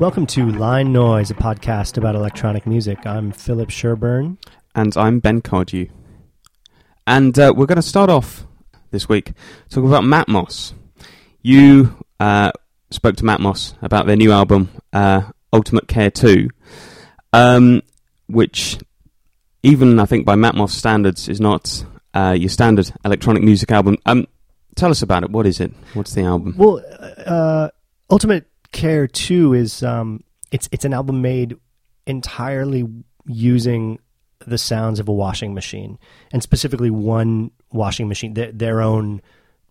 Welcome to Line Noise, a podcast about electronic music. I'm Philip Sherburne. And I'm Ben Cardew. And uh, we're going to start off this week talking about Matmos. You uh, spoke to Matmos about their new album, uh, Ultimate Care 2, um, which, even I think by Matmos standards, is not uh, your standard electronic music album. Um, tell us about it. What is it? What's the album? Well, uh, Ultimate Care Two is um, it's it's an album made entirely using the sounds of a washing machine, and specifically one washing machine, their, their own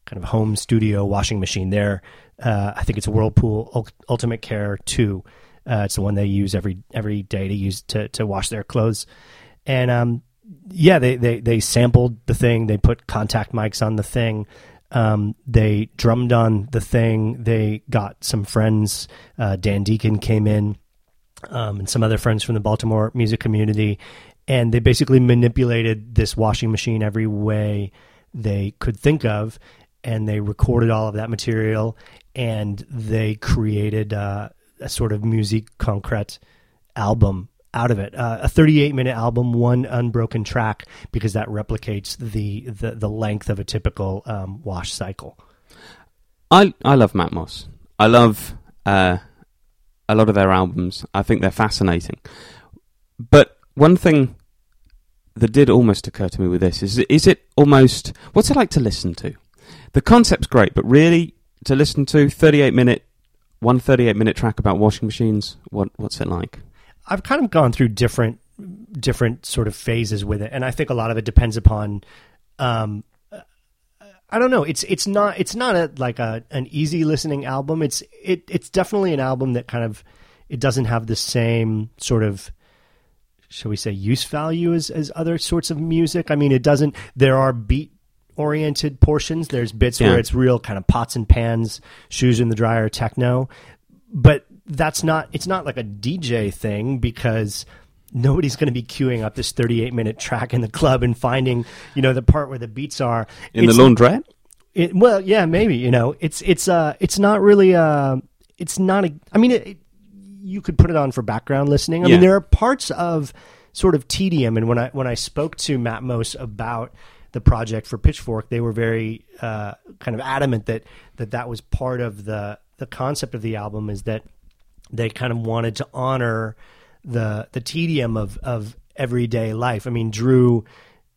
kind of home studio washing machine. There, uh, I think it's a Whirlpool Ultimate Care Two. Uh, it's the one they use every every day to use to to wash their clothes, and um, yeah, they, they they sampled the thing. They put contact mics on the thing. Um, they drummed on the thing. They got some friends. Uh, Dan Deacon came in, um, and some other friends from the Baltimore music community, and they basically manipulated this washing machine every way they could think of, and they recorded all of that material, and they created uh, a sort of musique concrète album out of it. Uh, a 38 minute album, one unbroken track, because that replicates the the, the length of a typical um, wash cycle. I I love Matmos. I love uh, a lot of their albums. I think they're fascinating. But one thing that did almost occur to me with this is is it almost what's it like to listen to? The concept's great, but really to listen to 38 minute one 38 minute track about washing machines, what what's it like? I've kind of gone through different different sort of phases with it, and I think a lot of it depends upon. Um, I don't know. It's it's not it's not a like a an easy listening album. It's it it's definitely an album that kind of it doesn't have the same sort of shall we say use value as as other sorts of music. I mean, it doesn't. There are beat oriented portions. There's bits yeah. where it's real kind of pots and pans, shoes in the dryer techno, but that's not it's not like a DJ thing because nobody's going to be queuing up this 38 minute track in the club and finding you know the part where the beats are in it's, the laundrette. It, well, yeah, maybe you know it's it's uh it's not really uh it's not a I mean it, it, you could put it on for background listening. I yeah. mean there are parts of sort of tedium and when I when I spoke to Matmos about the project for Pitchfork, they were very uh, kind of adamant that that that was part of the the concept of the album is that they kind of wanted to honor the the tedium of of everyday life. I mean, Drew,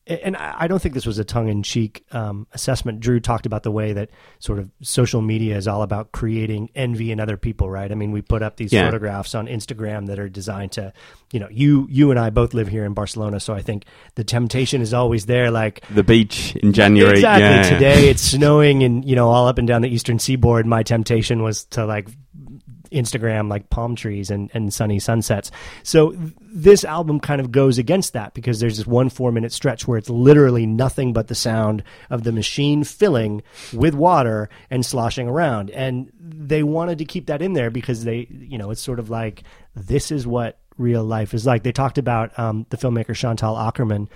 and I don't think this was a tongue in cheek um, assessment. Drew talked about the way that sort of social media is all about creating envy in other people, right? I mean, we put up these yeah. photographs on Instagram that are designed to, you know, you you and I both live here in Barcelona, so I think the temptation is always there. Like the beach in January, exactly. Yeah. Today it's snowing, and you know, all up and down the eastern seaboard. My temptation was to like Instagram like palm trees and, and sunny sunsets. So this album kind of goes against that because there's this one four minute stretch where it's literally nothing but the sound of the machine filling with water and sloshing around. And they wanted to keep that in there because they, you know, it's sort of like this is what real life is like. They talked about um, the filmmaker Chantal Akerman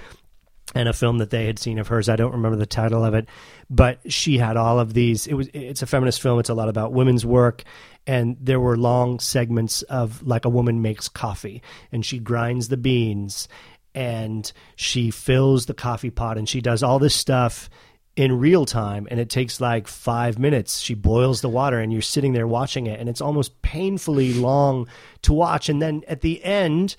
and a film that they had seen of hers. I don't remember the title of it, but she had all of these. It was it's a feminist film. It's a lot about women's work, and there were long segments of like a woman makes coffee and she grinds the beans and she fills the coffee pot and she does all this stuff in real time and it takes like five minutes. She boils the water and you're sitting there watching it and it's almost painfully long to watch. And then at the end,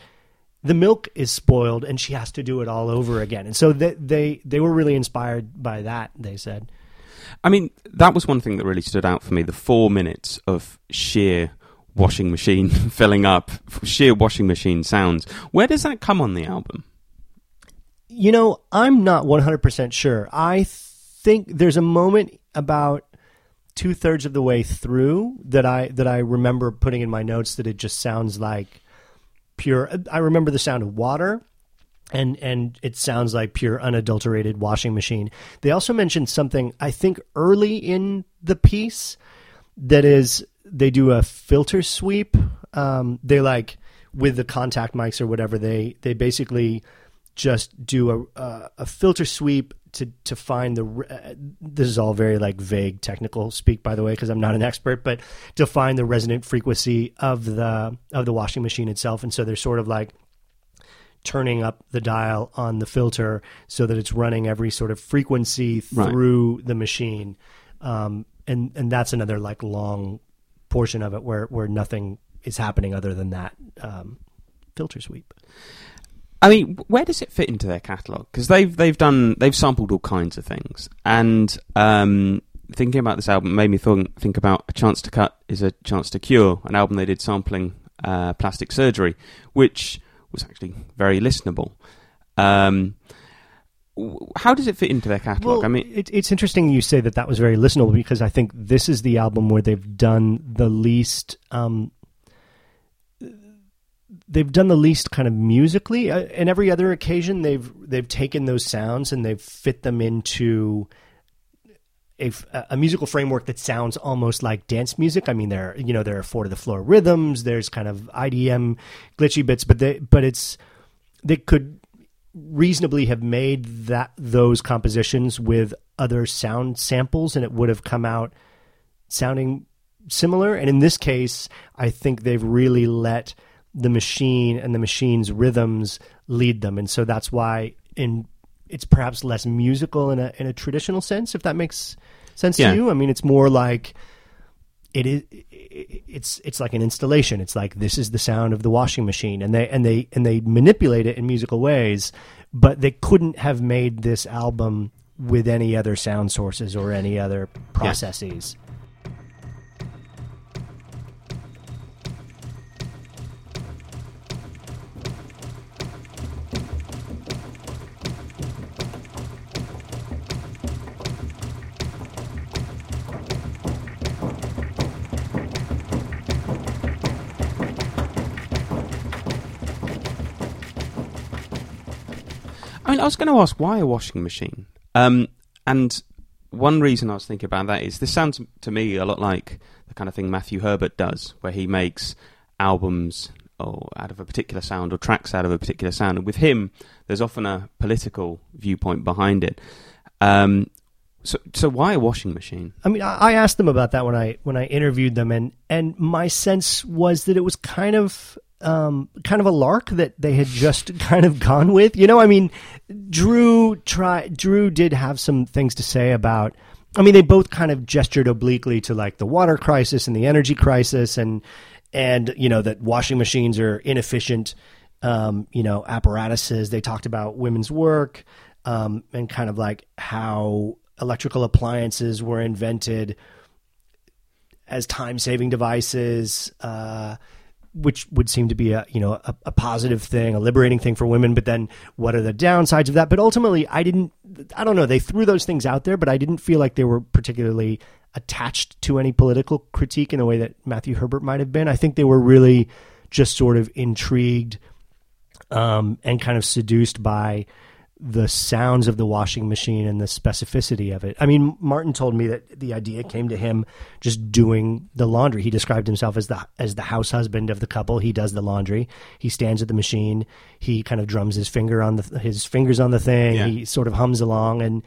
the milk is spoiled and she has to do it all over again. And so they they, they were really inspired by that, they said. I mean, that was one thing that really stood out for me the four minutes of sheer washing machine filling up, sheer washing machine sounds. Where does that come on the album? You know, I'm not 100% sure. I think there's a moment about two thirds of the way through that I that I remember putting in my notes that it just sounds like pure. I remember the sound of water and and it sounds like pure unadulterated washing machine. They also mentioned something I think early in the piece that is they do a filter sweep. Um, they like with the contact mics or whatever they they basically just do a, a, a filter sweep to to find the uh, this is all very like vague technical speak by the way because I'm not an expert but to find the resonant frequency of the of the washing machine itself. And so they're sort of like turning up the dial on the filter so that it's running every sort of frequency Right. through the machine. Um, and and that's another like long portion of it where where nothing is happening other than that um, filter sweep I mean, where does it fit into their catalog? Because they've they've done they've sampled all kinds of things, and um, thinking about this album made me think think about a chance to cut is a chance to cure, an album they did sampling uh, plastic surgery, which was actually very listenable. Um, how does it fit into their catalog? Well, I mean, it, it's interesting you say that that was very listenable because I think this is the album where they've done the least. Um, they've done the least kind of musically. Uh, in every other occasion, they've they've taken those sounds and they've fit them into a, a, musical framework that sounds almost like dance music. I mean, there you know there are four to the floor rhythms. There's kind of IDM glitchy bits, but they but it's they could reasonably have made that those compositions with other sound samples and it would have come out sounding similar and in this case i think they've really let the machine and the machine's rhythms lead them. And so that's why in it's perhaps less musical in a in a traditional sense if that makes sense Yeah. to you. I mean it's more like it is it's it's like an installation. It's like this is the sound of the washing machine. And they and they and they manipulate it in musical ways but they couldn't have made this album with any other sound sources or any other processes I was going to ask why a washing machine, um, and one reason I was thinking about that is this sounds to me a lot like the kind of thing Matthew Herbert does, where he makes albums or out of a particular sound or tracks out of a particular sound. And with him, there's often a political viewpoint behind it. Um, so, so why a washing machine? I mean, I I asked them about that when I when I interviewed them, and and my sense was that it was kind of um, kind of a lark that they had just kind of gone with. You know, I mean, Drew try Drew did have some things to say about. I mean, they both kind of gestured obliquely to like the water crisis and the energy crisis, and and you know that washing machines are inefficient, um, you know, apparatuses. They talked about women's work um, and kind of like how electrical appliances were invented as time-saving devices, uh, which would seem to be a you know a, a positive thing, a liberating thing for women. But then, what are the downsides of that? But ultimately, I didn't. I don't know. They threw those things out there, but I didn't feel like they were particularly attached to any political critique in a way that Matthew Herbert might have been. I think they were really just sort of intrigued um, and kind of seduced by the sounds of the washing machine and the specificity of it. I mean, Martin told me that the idea came to him just doing the laundry. He described himself as the as the house husband of the couple. He does the laundry. He stands at the machine. He kind of drums his finger on the his fingers on the thing. Yeah. He sort of hums along and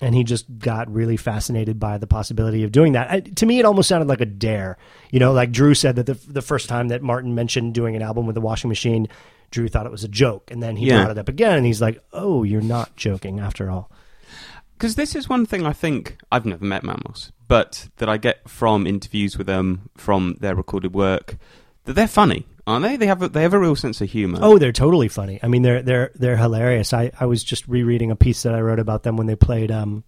and he just got really fascinated by the possibility of doing that. I, to me, it almost sounded like a dare. You know, like Drew said that the the first time that Martin mentioned doing an album with the washing machine, Drew thought it was a joke, and then he Yeah. brought it up again, and he's like, "Oh, you're not joking after all." Because this is one thing I think I've never met Matmos, but that I get from interviews with them, from their recorded work, that they're funny, aren't they? They have a, they have a real sense of humor. Oh, they're totally funny. I mean, they're they're they're hilarious. I, I was just rereading a piece that I wrote about them when they played um,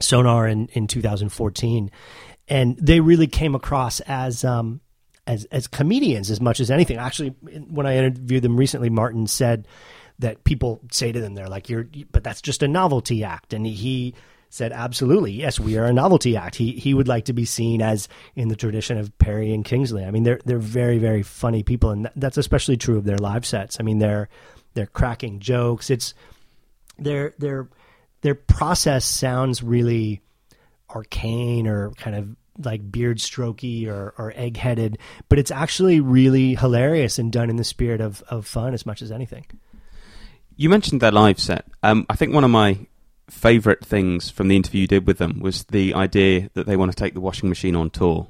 Sonar in, in 2014, and they really came across as um, as as comedians as much as anything. Actually, when I interviewed them recently, Martin said that people say to them, "They're like, you're," but that's just a novelty act, and he said absolutely. Yes we are a novelty act. He he would like to be seen as in the tradition of Perrey and Kingsley. I mean they're they're very very funny people and that's especially true of their live sets. I mean they're they're cracking jokes. It's their their their process sounds really arcane or kind of like beard strokey or, or egg headed, but it's actually really hilarious and done in the spirit of, of fun as much as anything. You mentioned their live set. Um, I think one of my favorite things from the interview you did with them was the idea that they want to take the washing machine on tour.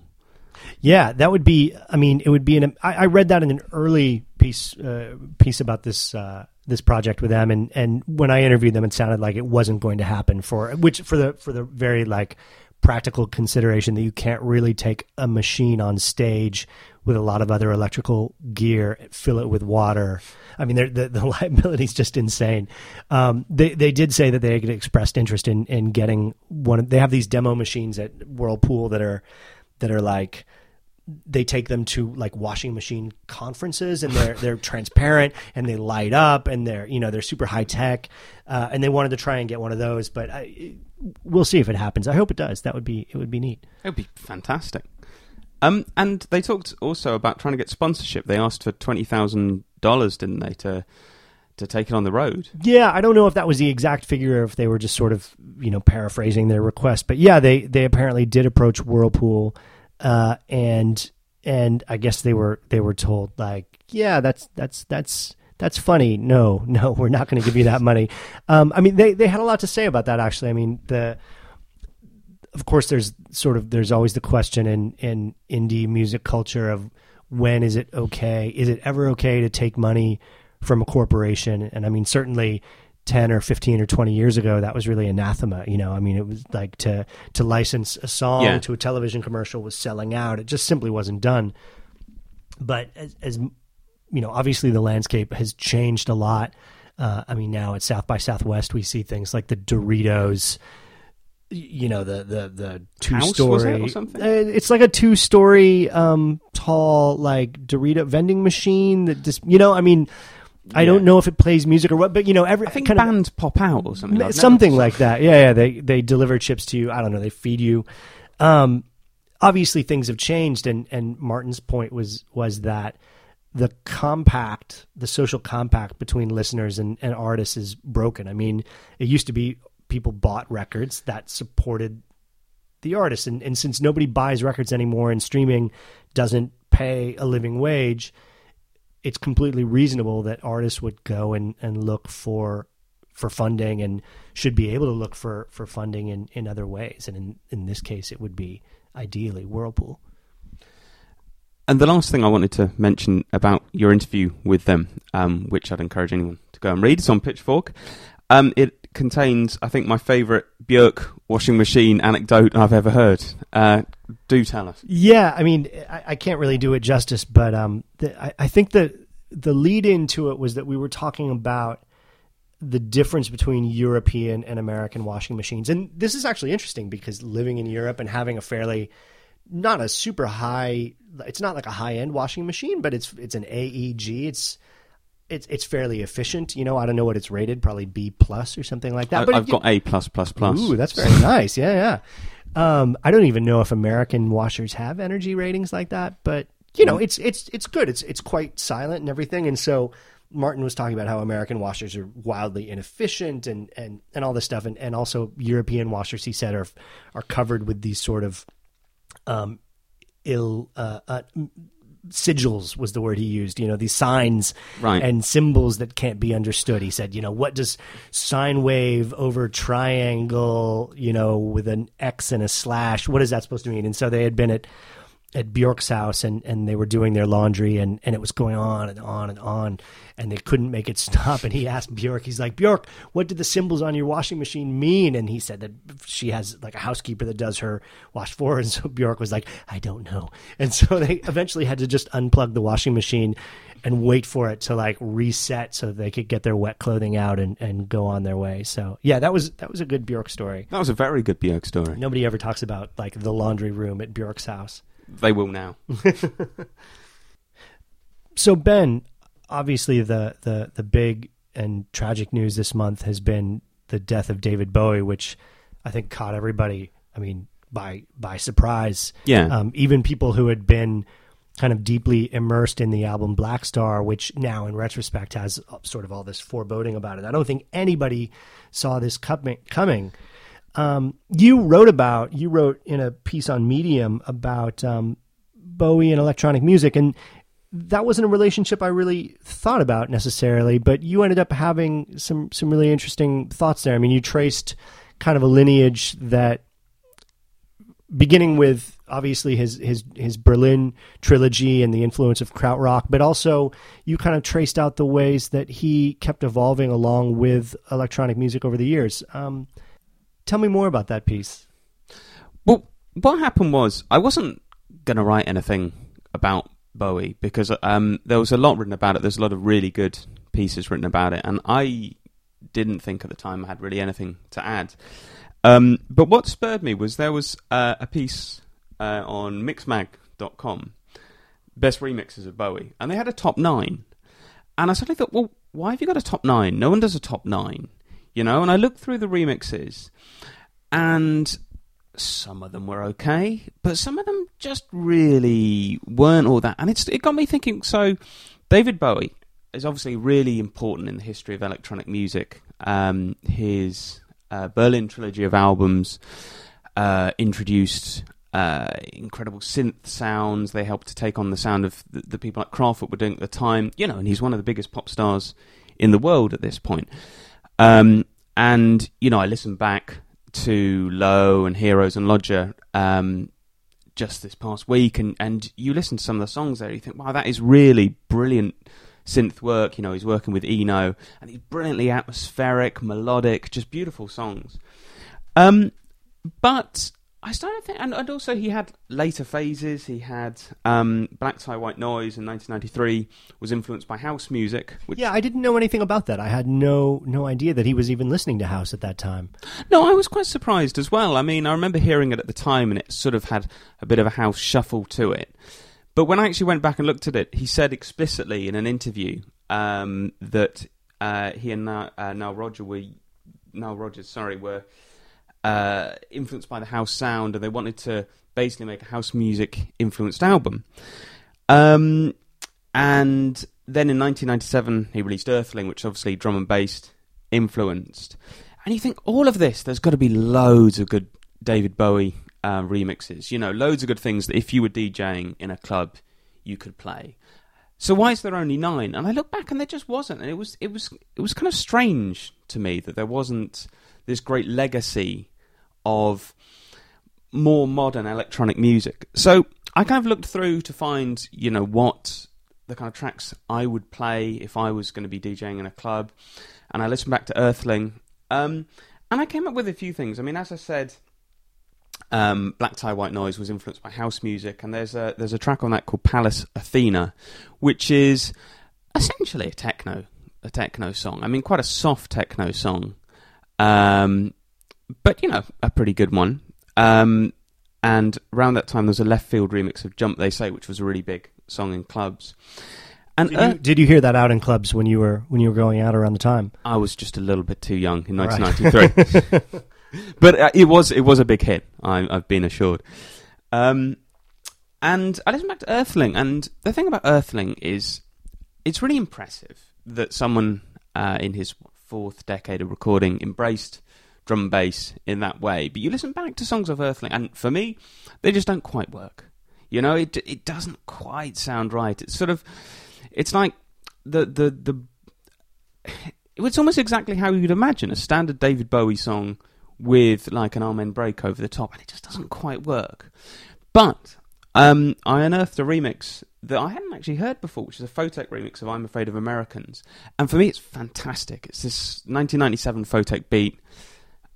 Yeah, that would be. I mean, it would be an. I, I read that in an early piece uh, piece about this uh, this project with them, and and when I interviewed them, it sounded like it wasn't going to happen for which for the for the very like practical consideration that you can't really take a machine on stage with a lot of other electrical gear, fill it with water. I mean, the, the liability is just insane. Um, they they did say that they expressed interest in in getting one. They have these demo machines at Whirlpool that are that are like they take them to like washing machine conferences and they're they're transparent and they light up and they're you know they're super high tech uh, and they wanted to try and get one of those but I, we'll see if it happens. I hope it does. That would be it would be neat. It would be fantastic. Um and they talked also about trying to get sponsorship. They asked for twenty thousand dollars didn't they to to take it on the road? Yeah I don't know if that was the exact figure or if they were just sort of you know paraphrasing their request but yeah they they apparently did approach Whirlpool uh, and and I guess they were they were told like, yeah, that's that's that's that's funny. No, no, we're not going to give you that money. Um, I mean, they they had a lot to say about that. Actually, I mean, the of course there's sort of there's always the question in in indie music culture of when is it okay? Is it ever okay to take money from a corporation? And I mean, certainly 10 or 15 or 20 years ago that was really anathema you know i mean it was like to to license a song yeah. to a television commercial was selling out it just simply wasn't done but as, as you know obviously the landscape has changed a lot uh, i mean now at south by southwest we see things like the doritos you know the the the two House, story it, uh, it's like a two story um tall like dorito vending machine that just you know i mean I don't know if it plays music or what, but you know, every I think kind bands of, pop out or something. Like something like that. Yeah, yeah. They they deliver chips to you. I don't know. They feed you. Um, obviously, things have changed, and and Martin's point was was that the compact, the social compact between listeners and, and artists is broken. I mean, it used to be people bought records that supported the artist, and and since nobody buys records anymore, and streaming doesn't pay a living wage it's completely reasonable that artists would go and, and look for for funding and should be able to look for, for funding in, in other ways. And in, in this case, it would be ideally Whirlpool. And the last thing I wanted to mention about your interview with them, um, which I'd encourage anyone to go and read, is on Pitchfork. Um, it contains, I think, my favourite Björk washing machine anecdote I've ever heard. Uh, do tell us. Yeah, I mean, I, I can't really do it justice, but um, the, I, I think that the lead into it was that we were talking about the difference between European and American washing machines. And this is actually interesting because living in Europe and having a fairly not a super high it's not like a high end washing machine, but it's it's an AEG. It's it's it's fairly efficient. You know, I don't know what it's rated, probably B plus or something like that. I, but I've got A plus plus plus. Ooh, that's very nice. Yeah, yeah. Um, I don't even know if American washers have energy ratings like that, but you know, mm. it's it's it's good. It's it's quite silent and everything, and so. Martin was talking about how American washers are wildly inefficient and, and, and all this stuff, and, and also European washers, he said, are are covered with these sort of um, ill uh, uh, sigils was the word he used you know these signs right. and symbols that can't be understood he said you know what does sine wave over triangle you know with an x and a slash what is that supposed to mean and so they had been at at Bjork's house and, and they were doing their laundry and, and it was going on and on and on and they couldn't make it stop. And he asked Bjork, he's like, Bjork, what did the symbols on your washing machine mean? And he said that she has like a housekeeper that does her wash for her. And so Bjork was like, I don't know. And so they eventually had to just unplug the washing machine and wait for it to like reset so they could get their wet clothing out and, and go on their way. So yeah, that was that was a good Bjork story. That was a very good Bjork story. Nobody ever talks about like the laundry room at Bjork's house. They will now. so Ben, obviously the, the the big and tragic news this month has been the death of David Bowie, which I think caught everybody. I mean, by by surprise. Yeah. Um, even people who had been kind of deeply immersed in the album Blackstar, which now in retrospect has sort of all this foreboding about it. I don't think anybody saw this coming. Um, you wrote about you wrote in a piece on Medium about um, Bowie and electronic music, and that wasn't a relationship I really thought about necessarily, but you ended up having some some really interesting thoughts there. I mean, you traced kind of a lineage that beginning with obviously his his his Berlin trilogy and the influence of krautrock, but also you kind of traced out the ways that he kept evolving along with electronic music over the years. Um, tell me more about that piece. Well, what happened was I wasn't going to write anything about Bowie because um, there was a lot written about it. There's a lot of really good pieces written about it, and I didn't think at the time I had really anything to add. Um, but what spurred me was there was uh, a piece uh, on Mixmag.com, best remixes of Bowie, and they had a top nine. And I suddenly thought, well, why have you got a top nine? No one does a top nine, you know. And I looked through the remixes, and some of them were okay, but some of them just really weren't all that. And it's it got me thinking. So, David Bowie is obviously really important in the history of electronic music. Um, his uh, Berlin trilogy of albums uh, introduced uh, incredible synth sounds. They helped to take on the sound of the, the, people like Kraftwerk were doing at the time. You know, and he's one of the biggest pop stars in the world at this point. Um, and you know, I listened back to Low and Heroes and Lodger um, just this past week, and and you listen to some of the songs there, you think, wow, that is really brilliant synth work. You know, he's working with Eno, and he's brilliantly atmospheric, melodic, just beautiful songs. Um, but I started to think, and, and, also he had later phases. He had um, Black Tie White Noise in 1993 was influenced by house music. Which... Yeah, I didn't know anything about that. I had no no idea that he was even listening to house at that time. No, I was quite surprised as well. I mean, I remember hearing it at the time, and it sort of had a bit of a house shuffle to it. But when I actually went back and looked at it, he said explicitly in an interview um, that uh, he and Nile, uh, Nile Roger were Nile Rodgers, sorry, were uh, influenced by the house sound, and they wanted to basically make a house music influenced album. Um, and then in 1997, he released Earthling, which obviously drum and bass influenced. And you think all of this, there's got to be loads of good David Bowie uh, remixes. You know, loads of good things that if you were DJing in a club, you could play. So why is there only nine? And I look back, and there just wasn't. And it was it was it was kind of strange to me that there wasn't this great legacy of more modern electronic music. So I kind of looked through to find, you know, what the kind of tracks I would play if I was going to be DJing in a club, and I listened back to Earthling, um, and I came up with a few things. I mean, as I said, um, Black Tie White Noise was influenced by house music, and there's a there's a track on that called Pallas Athena, which is essentially a techno a techno song. I mean, quite a soft techno song. Um, but you know, a pretty good one. Um, and around that time, there was a left field remix of "Jump They Say," which was a really big song in clubs. And did you, uh, did you, hear that out in clubs when you were when you were going out around the time? I was just a little bit too young in 1993, right. but uh, it was it was a big hit. I, have been assured. Um, and I listened back to Earthling, and the thing about Earthling is it's really impressive that someone uh, in his fourth decade of recording embraced drum and bass in that way. But you listen back to songs of Earthling, and for me, they just don't quite work. You know, it it doesn't quite sound right. It's sort of, it's like the the the. It's almost exactly how you'd imagine a standard David Bowie song with like an amen break over the top, and it just doesn't quite work. But um, I unearthed a remix that I hadn't actually heard before, which is a Photek remix of "I'm Afraid of Americans," and for me, it's fantastic. It's this 1997 Photek beat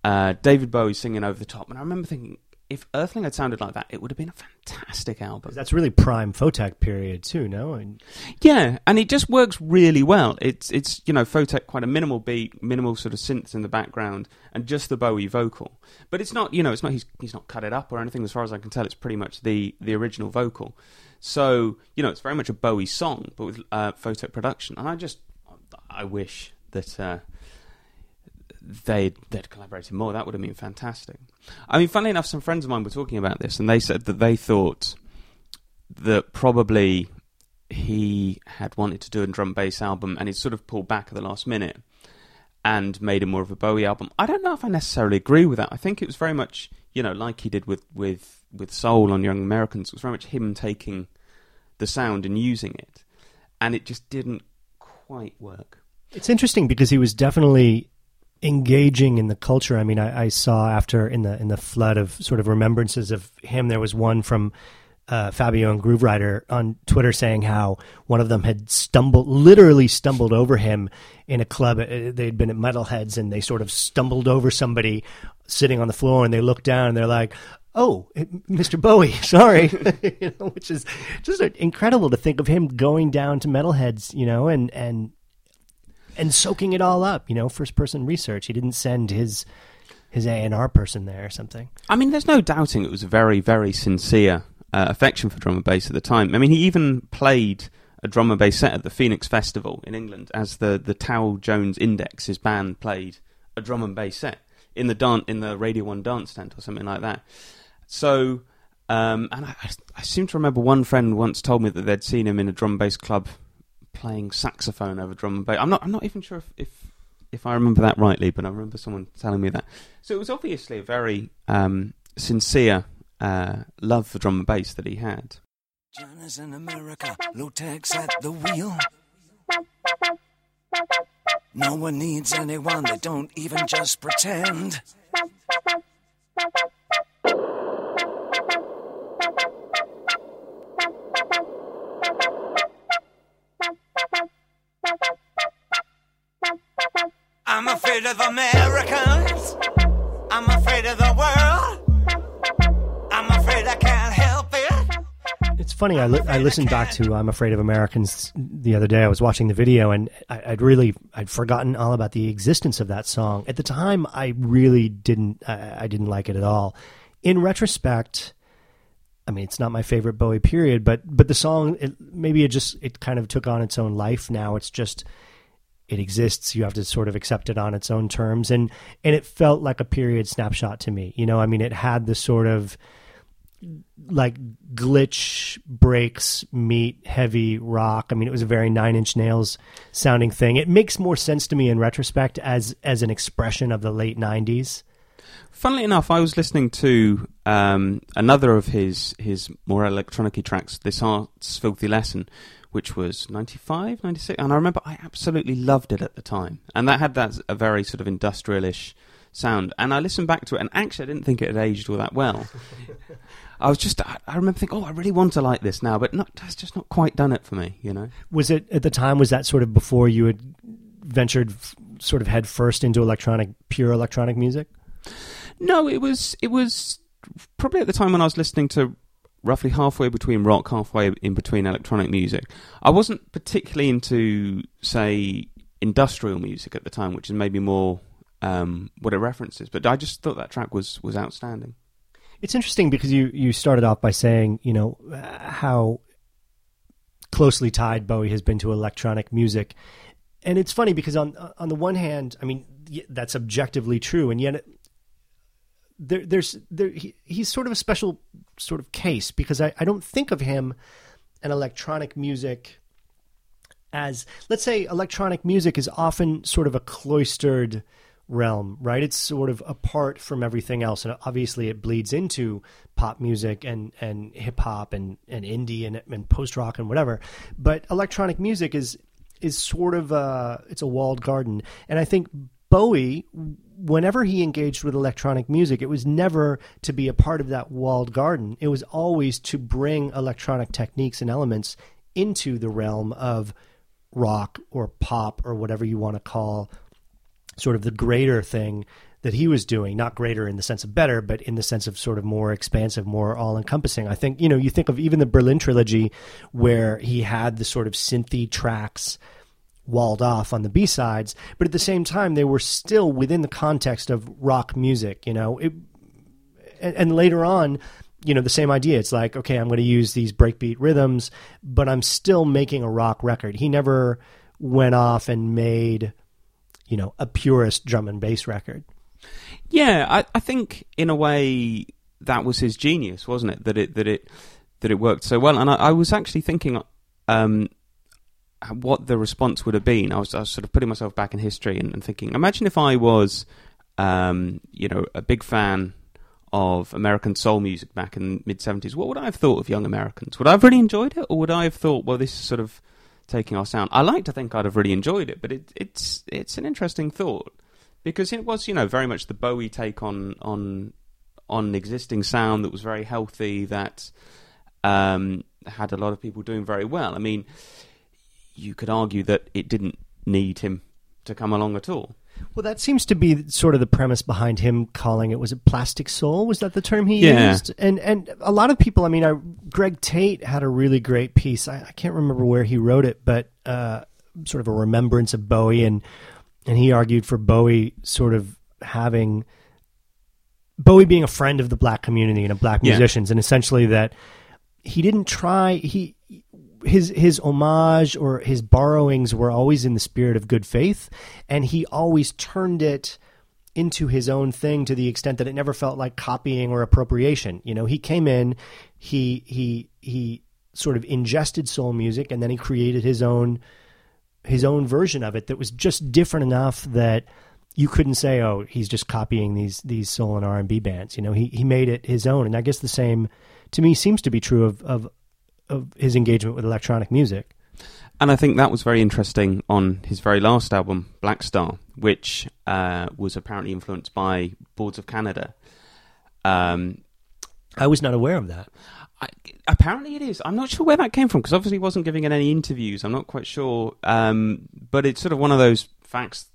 uh, David Bowie singing over the top, and I remember thinking, if Earthling had sounded like that, it would have been a fantastic album. That's really prime Photek period too, no? And... Yeah, and it just works really well. It's it's you know Photek quite a minimal beat, minimal sort of synths in the background, and just the Bowie vocal. But it's not you know it's not he's he's not cut it up or anything. As far as I can tell, it's pretty much the the original vocal. So you know it's very much a Bowie song, but with uh, Photek production. And I just I wish that. Uh, they'd, they'd collaborated more. That would have been fantastic. I mean, funnily enough, some friends of mine were talking about this, and they said that they thought that probably he had wanted to do a drum bass album, and he'd sort of pulled back at the last minute and made it more of a Bowie album. I don't know if I necessarily agree with that. I think it was very much, you know, like he did with with with Soul on Young Americans. It was very much him taking the sound and using it. and it just didn't quite work. It's interesting because he was definitely engaging in the culture. I mean, I, I, saw after in the in the flood of sort of remembrances of him, there was one from uh, Fabio and Grooverider on Twitter saying how one of them had stumbled, literally stumbled over him in a club. Uh, they'd been at Metalheadz and they sort of stumbled over somebody sitting on the floor and they looked down and they're like, "Oh, Mr. Bowie, sorry," you know, which is just incredible to think of him going down to Metalheadz, you know, and and and soaking it all up, you know, first person research. He didn't send his his A and R person there or something. I mean, there's no doubting it was a very very sincere uh, affection for drum and bass at the time. I mean, he even played a drum and bass set at the Phoenix Festival in England as the the Tao Jones Index. His band played a drum and bass set in the dan- in the Radio One dance tent or something like that. So, um, and I, I, seem to remember one friend once told me that they'd seen him in a drum and bass club playing saxophone over drum and bass. I'm not I'm not even sure if, if if I remember that rightly, but I remember someone telling me that. So it was obviously a very um, sincere uh, love for drum and bass that he had. John in America, low tax at the wheel. No one needs anyone, they don't even just pretend. I'm afraid of Americans. I'm afraid of the world. I'm afraid I can't help it. It's funny. I, li- I listened back to "I'm Afraid of Americans" the other day. I was watching the video, and I, would really I'd forgotten all about the existence of that song. At the time, I really didn't I, I didn't like it at all. In retrospect, I mean, it's not my favorite Bowie period, but but the song it, maybe it just it kind of took on its own life. Now it's just it exists. You have to sort of accept it on its own terms, and and it felt like a period snapshot to me. You know, I mean, it had the sort of like glitch breaks meet heavy rock. I mean, it was a very Nine Inch Nails sounding thing. It makes more sense to me in retrospect as as an expression of the late '90s. Funnily enough, I was listening to um, another of his his more electronic tracks, "The Hearts Filthy Lesson," which was 95, 96. And I remember I absolutely loved it at the time. And that had that a very sort of industrialish sound. And I listened back to it, and actually, I didn't think it had aged all that well. I was just, I, remember thinking, oh, I really want to like this now, but not, that's just not quite done it for me, you know? Was it at the time, was that sort of before you had ventured sort of head first into electronic, pure electronic music? No, it was, it was probably at the time when I was listening to roughly halfway between rock, halfway in between electronic music. I wasn't particularly into, say, industrial music at the time, which is maybe more um, what it references. But I just thought that track was was outstanding. It's interesting because you you started off by saying you know how closely tied Bowie has been to electronic music, and it's funny because on on the one hand, I mean that's objectively true, and yet there, there's there, he, he's sort of a special sort of case because I, I don't think of him and electronic music as let's say electronic music is often sort of a cloistered realm, right? It's sort of apart from everything else, and obviously it bleeds into pop music and and hip hop and and indie and, and post rock and whatever. But electronic music is is sort of a it's a walled garden, and I think Bowie whenever he engaged with electronic music, it was never to be a part of that walled garden. It was always to bring electronic techniques and elements into the realm of rock or pop or whatever you want to call sort of the greater thing that he was doing, not greater in the sense of better, but in the sense of sort of more expansive, more all encompassing. I think, you know, you think of even the Berlin trilogy where he had the sort of synthy tracks walled off on the B sides, but at the same time they were still within the context of rock music. You know, it, and, and later on, you know, the same idea. It's like, okay, I'm going to use these breakbeat rhythms, but I'm still making a rock record. He never went off and made, you know, a purist drum and bass record. Yeah, I, I think in a way that was his genius, wasn't it? That it that it that it worked so well. And I, I was actually thinking um, what the response would have been. I was, I was sort of putting myself back in history and, and thinking, imagine if I was, um, you know, a big fan of American soul music back in the mid 70s. What would I have thought of Young Americans? Would I have really enjoyed it? Or would I have thought, well, this is sort of taking our sound. I like to think I'd have really enjoyed it, but it, it's it's an interesting thought because it was you know very much the Bowie take on on on existing sound that was very healthy that um, had a lot of people doing very well. I mean, you could argue that it didn't need him to come along at all. Well, that seems to be sort of the premise behind him calling it was it plastic soul? Was that the term he Yeah. used? And and a lot of people. I mean, I, Greg Tate had a really great piece. I, I can't remember where he wrote it, but uh, sort of a remembrance of Bowie, and and he argued for Bowie sort of having Bowie being a friend of the black community and of black Yeah. musicians, and essentially that he didn't try he his his homage or his borrowings were always in the spirit of good faith and he always turned it into his own thing to the extent that it never felt like copying or appropriation. You know he came in he he he sort of ingested soul music and then he created his own his own version of it that was just different enough that you couldn't say oh he's just copying these these soul and R&B bands. You know he he made it his own and I guess the same to me seems to be true of of of his engagement with electronic music And I think that was very interesting on his very last album, Blackstar, which uh, was apparently influenced by Boards of Canada. Um, I was not aware of that I, apparently it is. I'm not sure where that came from because obviously he wasn't giving it any interviews. I'm not quite sure, um, but it's sort of one of those facts,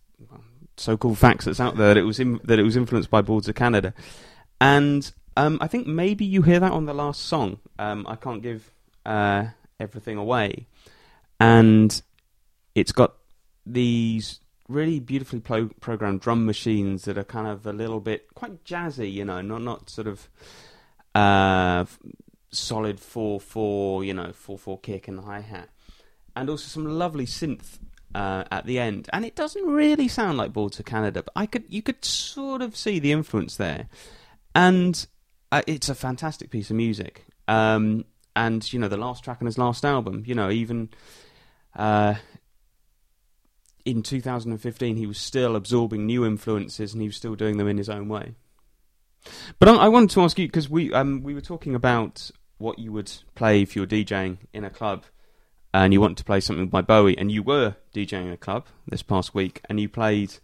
so-called facts that's out there that it was in, that it was influenced by Boards of Canada, and um, I think maybe you hear that on the last song. Um, I can't give uh, everything away, and it's got these really beautifully pro- programmed drum machines that are kind of a little bit quite jazzy, you know, not not sort of uh, solid four four, you know, four four kick and hi hat, and also some lovely synth uh, at the end. And it doesn't really sound like Boards Canada, but I could you could sort of see the influence there, and uh, it's a fantastic piece of music. Um, and you know, the last track on his last album, you know, even. Uh, in 2015, he was still absorbing new influences, and he was still doing them in his own way. But I, I wanted to ask you because we um, we were talking about what you would play if you were DJing in a club, and you wanted to play something by Bowie, and you were DJing in a club this past week, and you played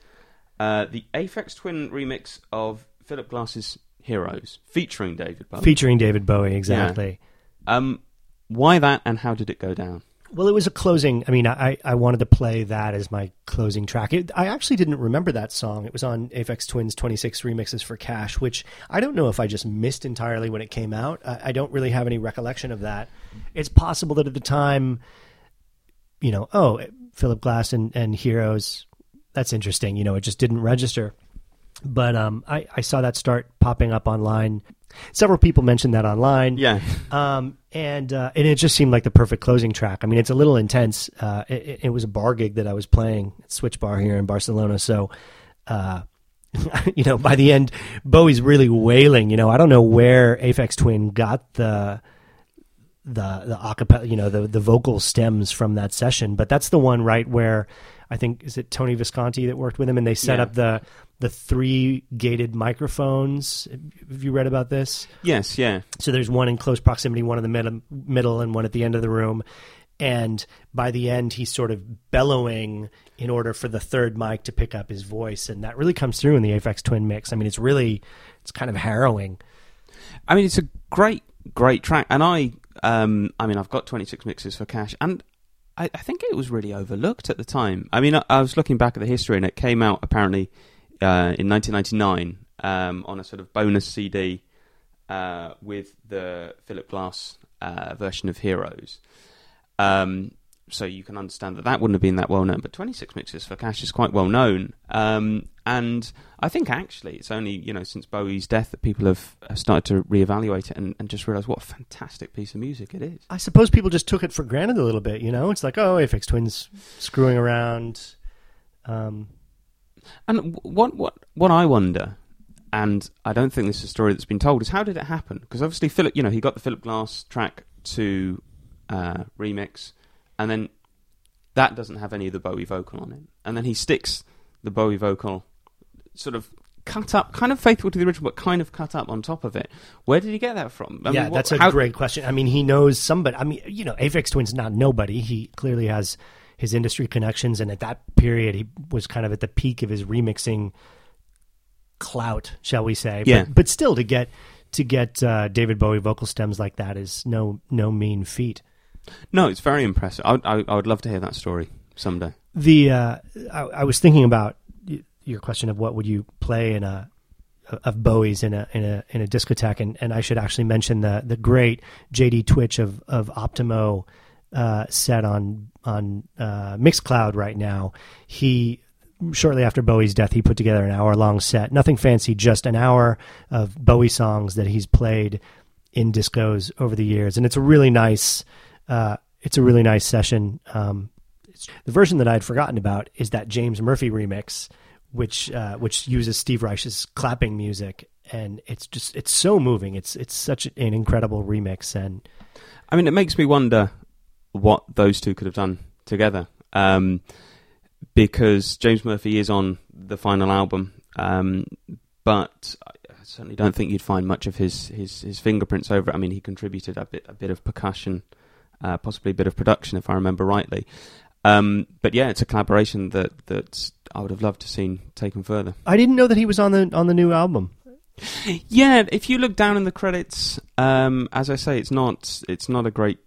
uh, the Aphex Twin remix of Philip Glass's Heroes, featuring David Bowie. featuring David Bowie exactly um, why that, and how did it go down? Well, it was a closing. I mean, I, I wanted to play that as my closing track. It, I actually didn't remember that song. It was on Aphex Twin's 26 remixes for Cash, which I don't know if I just missed entirely when it came out. I, I don't really have any recollection of that. It's possible that at the time, you know, oh, Philip Glass and, and Heroes, that's interesting. You know, it just didn't register. But um, I, I saw that start popping up online. Several people mentioned that online. Yeah, Um, and uh, and it just seemed like the perfect closing track. I mean, it's a little intense. Uh, it, it was a bar gig that I was playing at Switch Bar here in Barcelona. So, uh, you know, by the end, Bowie's really wailing. You know, I don't know where Aphex Twin got the the the acapella, you know, the the vocal stems from that session, but that's the one right where I think is it Tony Visconti that worked with him, and they set Yeah. up the the three gated microphones. Have you read about this? yes, yeah. So there's one in close proximity, one in the middle, middle, and one at the end of the room. And by the end, he's sort of bellowing in order for the third mic to pick up his voice, and that really comes through in the Aphex Twin mix. I mean, it's really, it's kind of harrowing. I mean, it's a great, great track, and I, um, I mean, I've got 26 mixes for Cash, and I, I think it was really overlooked at the time. I mean, I, I was looking back at the history, and it came out apparently uh, in 1999 um, on a sort of bonus CD uh, with the Philip Glass uh, version of Heroes. Um, so you can understand that that wouldn't have been that well known, but 26 mixes for Cash is quite well known. Um, and I think actually it's only you know since Bowie's death that people have, started to reevaluate it and, and just realise what a fantastic piece of music it is. I suppose people just took it for granted a little bit. You know, it's like, oh, Aphex Twin's screwing around. Um, And what what what I wonder, and I don't think this is a story that's been told, is how did it happen? Because obviously Philip, you know, he got the Philip Glass track to uh, remix, and then that doesn't have any of the Bowie vocal on it, and then he sticks the Bowie vocal, sort of cut up, kind of faithful to the original, but kind of cut up on top of it. Where did he get that from? I yeah, mean, what- that's a how- great question. I mean, he knows somebody. I mean, you know, Aphex Twin's not nobody. He clearly has his industry connections, and at that period, he was kind of at the peak of his remixing clout, shall we say? Yeah. But, but still, to get to get uh, David Bowie vocal stems like that is no no mean feat. No, it's very impressive. I, I, I would love to hear that story someday. The uh, I, I was thinking about your question of what would you play in a of Bowie's in a in a in a discotheque, and, and I should actually mention the the great JD Twitch of of Optimo uh, set on on uh, Mixcloud right now. He shortly after Bowie's death, he put together an hour long set, nothing fancy, just an hour of Bowie songs that he's played in discos over the years, and it's a really nice uh, it's a really nice session. Um, the version that I had forgotten about is that James Murphy remix, which uh, which uses Steve Reich's clapping music, and it's just it's so moving. It's it's such an incredible remix, and I mean, it makes me wonder what those two could have done together. Um, because James Murphy is on the final album, um, but I certainly don't think you'd find much of his, his, his fingerprints over it. I mean, he contributed a bit a bit of percussion, uh, possibly a bit of production, if I remember rightly. Um, but yeah, it's a collaboration that that I would have loved to seen taken further. I didn't know that he was on the on the new album. Yeah, if you look down in the credits, um, as I say, it's not it's not a great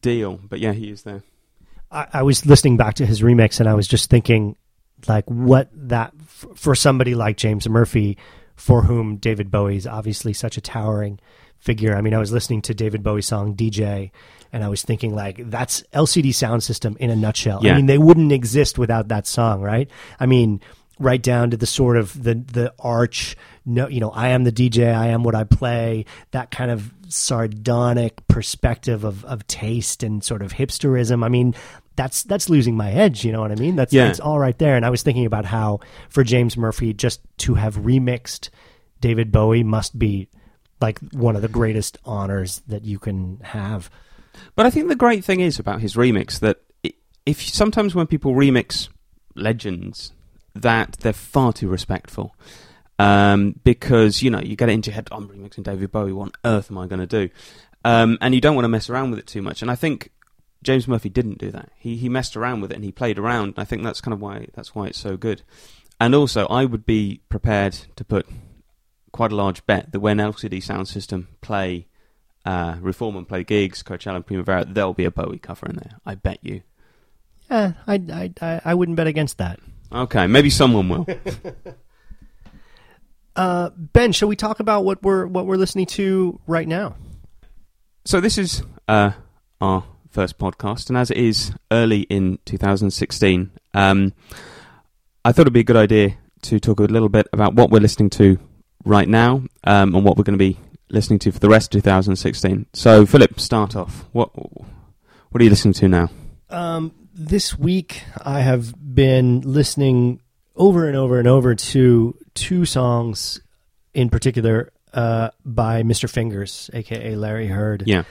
deal, but yeah, he is there. I, I was listening back to his remix, and I was just thinking, like, what that f- for somebody like James Murphy, for whom David Bowie is obviously such a towering figure. I mean, I was listening to David Bowie's song DJ, and I was thinking, like, that's LCD Soundsystem in a nutshell. Yeah. I mean, they wouldn't exist without that song, right? I mean, right down to the sort of the the arch no you know i am the dj i am what i play that kind of sardonic perspective of of taste and sort of hipsterism. I mean that's that's losing my edge you know what i mean? That's Yeah. it's all right there. And i was thinking about how for james murphy just to have remixed david bowie must be like one of the greatest honors that you can have. But I think the great thing is about his remix that if sometimes when people remix legends, that they're far too respectful. Um, because you know you get it into your head. I'm remixing David Bowie. What on earth am I going to do? Um, and you don't want to mess around with it too much. And I think James Murphy didn't do that. He he messed around with it and he played around. And I think that's kind of why that's why it's so good. And also, I would be prepared to put quite a large bet that when LCD Soundsystem play uh, Reform and play gigs, Coachella and Primavera, there'll be a Bowie cover in there. I bet you. yeah i i i, I wouldn't bet against that Okay, maybe someone will. uh ben shall we talk about what we're what we're listening to right now so this is uh, our first podcast, and as it is early in 2016, um, I thought it'd be a good idea to talk a little bit about what we're listening to right now um, and what we're going to be listening to for the rest of 2016. So, Philip, start off. What what are you listening to now? Um, this week, I have been listening over and over and over to two songs in particular uh, by Mr. Fingers, aka Larry Heard. Yeah.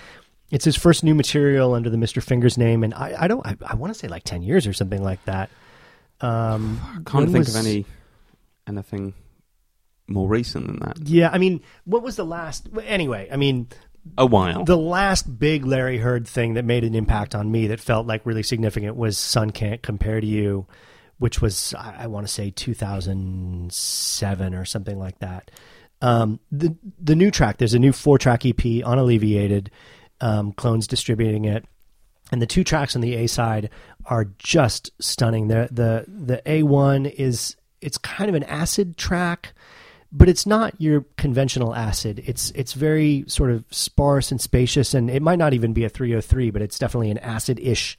It's his first new material under the Mr. Fingers name, and I, I don't, I, I want to say like ten years or something like that. Um, I can't think was- of any anything more recent than that. Yeah, I mean, what was the last? Anyway, I mean, A while. The last big Larry Heard thing that made an impact on me that felt like really significant was Sun Can't Compare to You, which was, I, I want to say 2007 or something like that. Um, the, the new track, there's a new four track EP on Alleviated, um, Clones distributing it. And the two tracks on the A side are just stunning. The, the, the A1 is, it's kind of an acid track but it's not your conventional acid. It's it's very sort of sparse and spacious, and it might not even be a 303, but it's definitely an acid-ish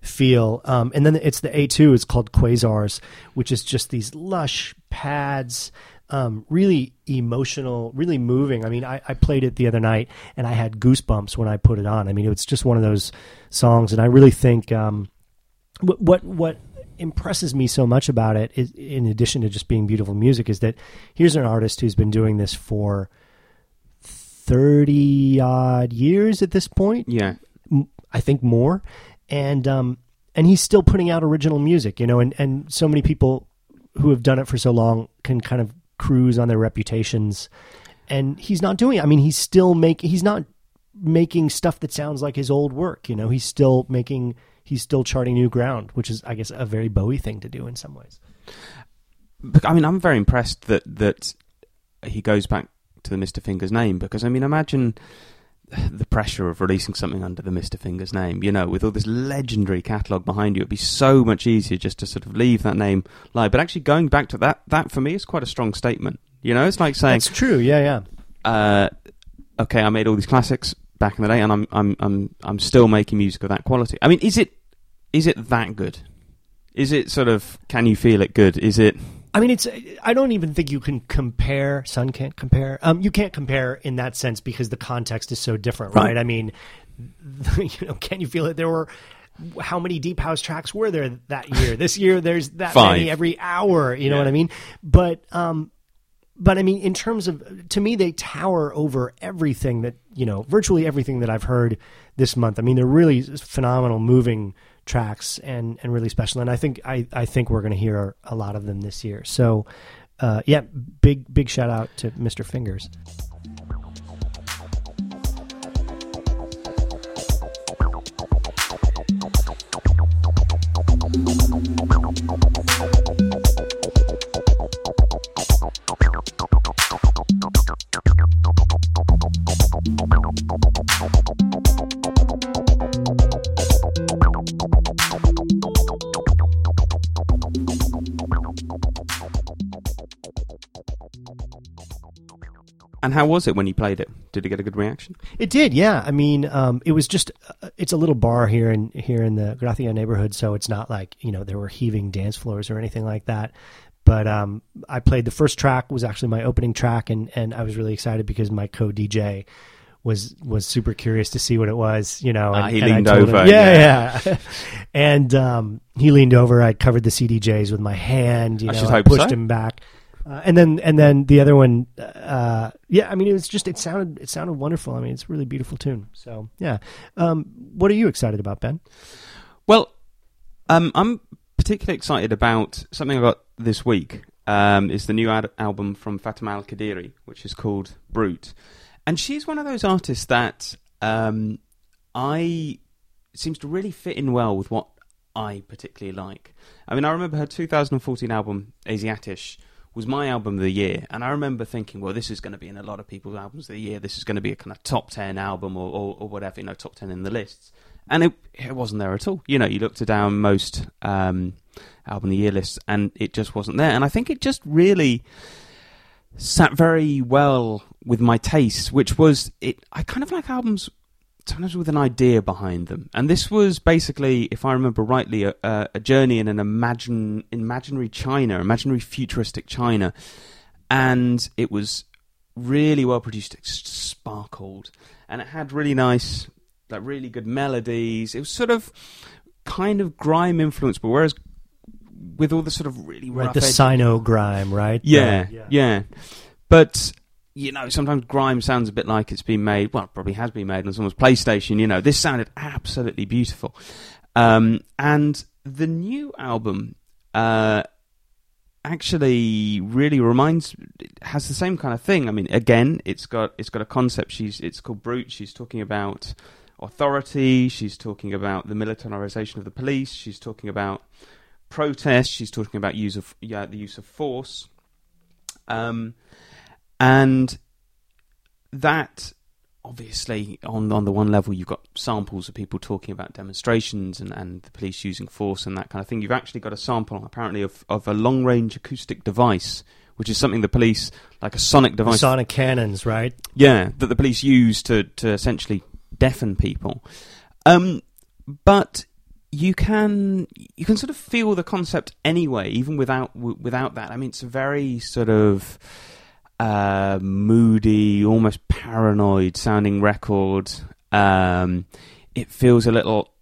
feel. Um, and then it's the A2 is called Quasars, which is just these lush pads, um, really emotional, really moving. I mean, I, I played it the other night, and I had goosebumps when I put it on. I mean, it's just one of those songs, and I really think um, what what what impresses me so much about it is in addition to just being beautiful music is that here's an artist who's been doing this for 30 odd years at this point yeah. I think more and um and he's still putting out original music you know and and so many people who have done it for so long can kind of cruise on their reputations, and he's not doing. it. I mean, he's still making. He's not making stuff that sounds like his old work. You know, he's still making. He's still charting new ground, which is, I guess, a very Bowie thing to do in some ways. I mean, I'm very impressed that that he goes back to the Mister Fingers name because I mean, imagine the pressure of releasing something under the Mister Fingers name. You know, with all this legendary catalog behind you, it'd be so much easier just to sort of leave that name live. But actually, going back to that, that for me is quite a strong statement. You know, it's like saying, it's true. Yeah, yeah. uh, "Okay, I made all these classics back in the day, and I'm I'm I'm I'm still making music of that quality." I mean, is it is it that good? Is it sort of can you feel it good? Is it I mean, it's. I don't even think you can compare. Sun can't compare. Um, you can't compare in that sense because the context is so different, right? Right. I mean, you know, can you feel it? There were how many deep house tracks were there that year? this year, there's that Five. many every hour. You know Yeah. what I mean? But um, but I mean, in terms of to me, they tower over everything that you know, virtually everything that I've heard this month. I mean, they're really phenomenal, moving tracks and and really special. And I think I I think we're going to hear a lot of them this year. So, uh, yeah, big big shout out to Mr. Fingers. And how was it when you played it? Did it get a good reaction? It did, yeah. I mean, um, it was just uh, it's a little bar here in here in the Gracia neighborhood, so it's not like you know there were heaving dance floors or anything like that. But um, I played the first track was actually my opening track, and and I was really excited because my co DJ was was super curious to see what it was, you know. Ah, and, he and leaned told him- over, yeah, yeah. and um, he leaned over. I covered the CDJs with my hand, you I know, I pushed so. him back. Uh, and then and then the other one, uh, yeah. I mean, it was just it sounded it sounded wonderful. I mean, it's a really beautiful tune. So yeah. Um, what are you excited about, Ben? Well, um, I'm particularly excited about something I got this week. Um, is the new ad- album from Fatima Al Qadiri, which is called Brute, and she's one of those artists that um, I seems to really fit in well with what I particularly like. I mean, I remember her 2014 album Asiatisch was my album of the year, and I remember thinking, well, this is going to be in a lot of people's albums of the year. This is going to be a kind of top 10 album or, or, or whatever, you know, top 10 in the lists. And it, it wasn't there at all. You know, you looked down most um, album of the year lists, and it just wasn't there. And I think it just really sat very well with my taste, which was it. I kind of like albums sometimes with an idea behind them, and this was basically, if I remember rightly, a, a journey in an imagine imaginary China, imaginary futuristic China, and it was really well produced. It sparkled, and it had really nice, like really good melodies. It was sort of kind of grime influence, but whereas with all the sort of really rough the edge- Sino grime, right? yeah, Uh, yeah, But you know, sometimes grime sounds a bit like it's been made. Well, it probably has been made on someone's PlayStation. You know, this sounded absolutely beautiful. Um, and the new album uh, actually really reminds has the same kind of thing. I mean, again, it's got it's got a concept. She's it's called Brute. She's talking about authority. She's talking about the militarization of the police. She's talking about protest. She's talking about use of yeah, the use of force. Um, and that obviously on on the one level you've got samples of people talking about demonstrations and, and the police using force and that kind of thing. You've actually got a sample apparently of, of a long range acoustic device, which is something the police like a sonic The device Sonic cannons, right? yeah, that the police use to, to essentially deafen people. Um, but you can you can sort of feel the concept anyway, even without without that. I mean, it's a very sort of uh, moody, almost paranoid sounding record. Um, it feels a little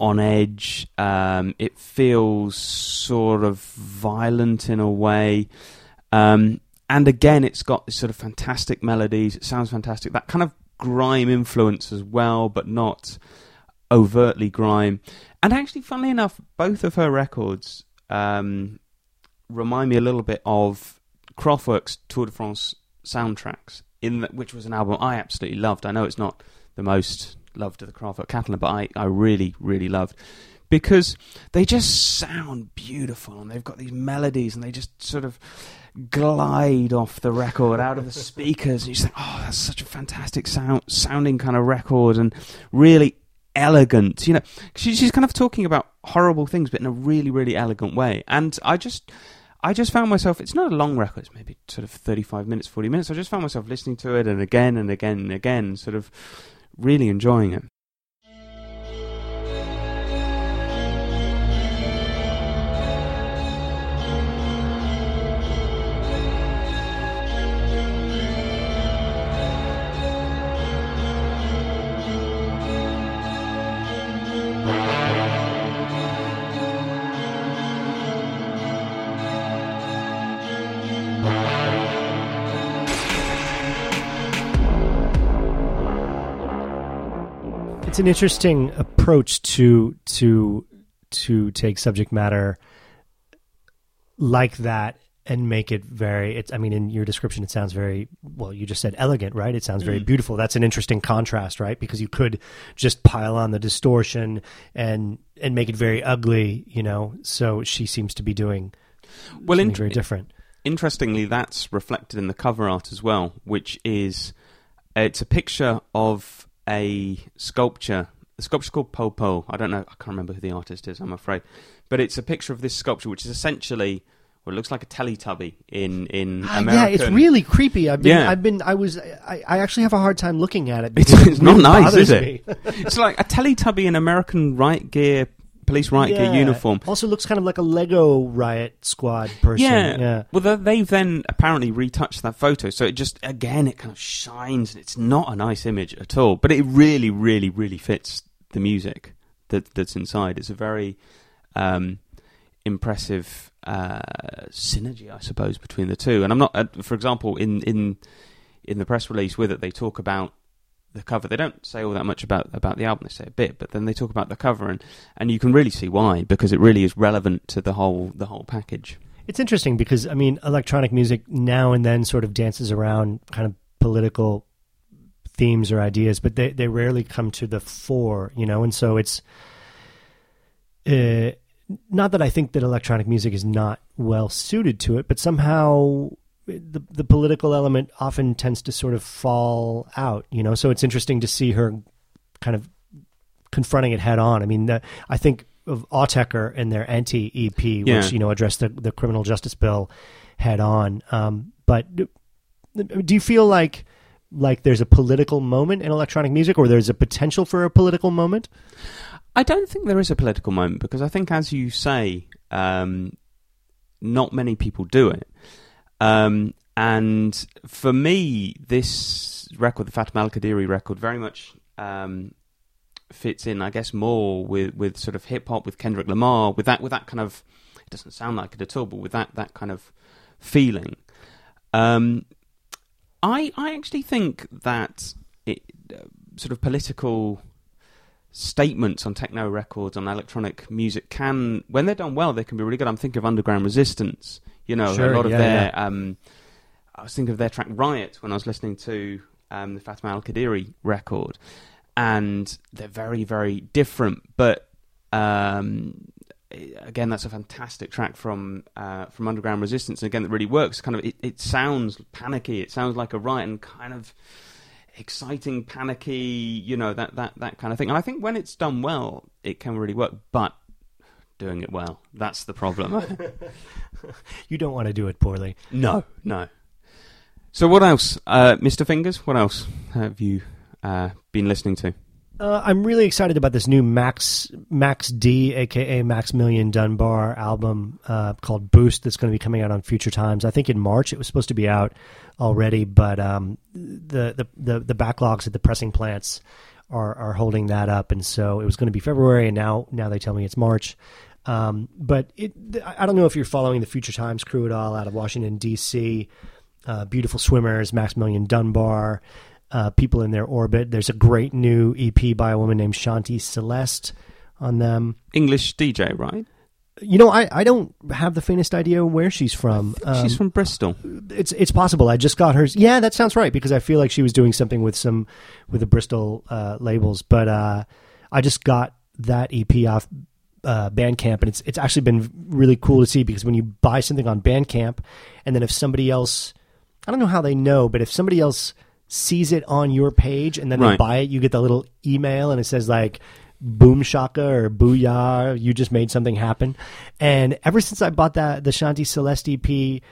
on edge. Um, it feels sort of violent in a way. Um, and again, it's got this sort of fantastic melodies. It sounds fantastic. That kind of grime influence as well, but not overtly grime. And actually, funnily enough, both of her records um, remind me a little bit of Kraftwerk's Tour de France soundtracks, in the, which was an album I absolutely loved. I know it's not the most loved of the Kraftwerk catalog, but I, I really, really loved because they just sound beautiful and they've got these melodies and they just sort of glide off the record out of the speakers and you think oh that's such a fantastic sound sounding kind of record and really elegant you know she, she's kind of talking about horrible things but in a really really elegant way and i just I just found myself, it's not a long record, it's maybe sort of 35 minutes, 40 minutes. I just found myself listening to it and again and again and again, sort of really enjoying it. It's an interesting approach to to to take subject matter like that and make it very it's i mean in your description it sounds very well you just said elegant right? It sounds very Mm. beautiful. That's an interesting contrast right? Because you could just pile on the distortion and and make it very ugly you know? So she seems to be doing Well, int- very different. interestingly, that's reflected in the cover art as well, which is it's a picture of a sculpture. The sculpture's called Popo. I don't know. I can't remember who the artist is. I'm afraid, but it's a picture of this sculpture, which is essentially. Well, it looks like a Teletubby in in ah, America. American. yeah it's really creepy i've been Yeah. i've been i was I, I actually have a hard time looking at it It's- it's not really nice, is it? it's like a Teletubby in American right gear, police riot gear uniform. Also looks kind of like a Lego Riot Squad person. Yeah. yeah. Well, they- they've then apparently retouched that photo, so it just again it kind of shines. and It's not a nice image at all, but it really, really, really fits the music that that's inside. It's a very um, impressive uh, synergy, I suppose, between the two. And I'm not, uh, for example, in in in the press release with it, they talk about the cover. They don't say all that much about about the album. They say a bit, but then they talk about the cover, and and you can really see why because it really is relevant to the whole the whole package. It's interesting because I mean, electronic music now and then sort of dances around kind of political themes or ideas, but they they rarely come to the fore, you know. And so it's uh, not that I think that electronic music is not well suited to it, but somehow the the political element often tends to sort of fall out, you know. So it's interesting to see her kind of confronting it head on. I mean, the, I think of Autechre and their anti EP, Yeah. which you know addressed the the criminal justice bill head on. Um, but do, do you feel like like there's a political moment in electronic music, or there's a potential for a political moment? I don't think there is a political moment because I think, as you say, um, not many people do it. Um, and for me, this record, the Fatima Al Qadiri record, very much um, fits in, I guess, more with, with sort of hip hop, with Kendrick Lamar, with that with that kind of. It doesn't sound like it at all, but with that that kind of feeling. Um, I I actually think that it, uh, sort of political statements on techno records on electronic music can when they're done well they can be really good i'm thinking of underground resistance you know Sure, a lot of yeah, their um i was thinking of their track riot when i was listening to um the fatima al-qadiri record. And they're very very different but um again that's a fantastic track from uh from underground resistance. And again that really works. Kind of it, it sounds panicky. It sounds like a riot and kind of exciting, panicky, you know, that, that, that kind of thing. And I think when it's done well, it can really work, but doing it well, that's the problem. You don't want to do it poorly. no, no. So what else? Uh, Mr. Fingers, what else have you uh, been listening to? Uh, I'm really excited about this new Max Max D, aka Maximilian Dunbar album uh, called Boost. That's going to be coming out on Future Times. I think in March. It was supposed to be out already, but um, the, the the the backlogs at the pressing plants are are holding that up, and so it was going to be February, and now now they tell me it's March. Um, but it, I don't know if you're following the Future Times crew at all out of Washington D.C. Uh, beautiful swimmers, Maximilian Dunbar uh, people in their orbit. There's a great new EP by a woman named Shanti Celeste on them. English DJ, right? You know, I, I don't have the faintest idea where she's from. Um, She's from Bristol. it's it's possible. I just got hers. Yeah, that sounds right because I feel like she was doing something with some with the Bristol uh, labels. But uh, I just got that EP off uh, Bandcamp, and it's it's actually been really cool to see because when you buy something on Bandcamp, and then if somebody else, I don't know how they know, but if somebody else sees it on your page and then they buy it, you get the little email and it says like boom shaka or booyah you just made something happen. And ever since i bought that the shanti celeste ep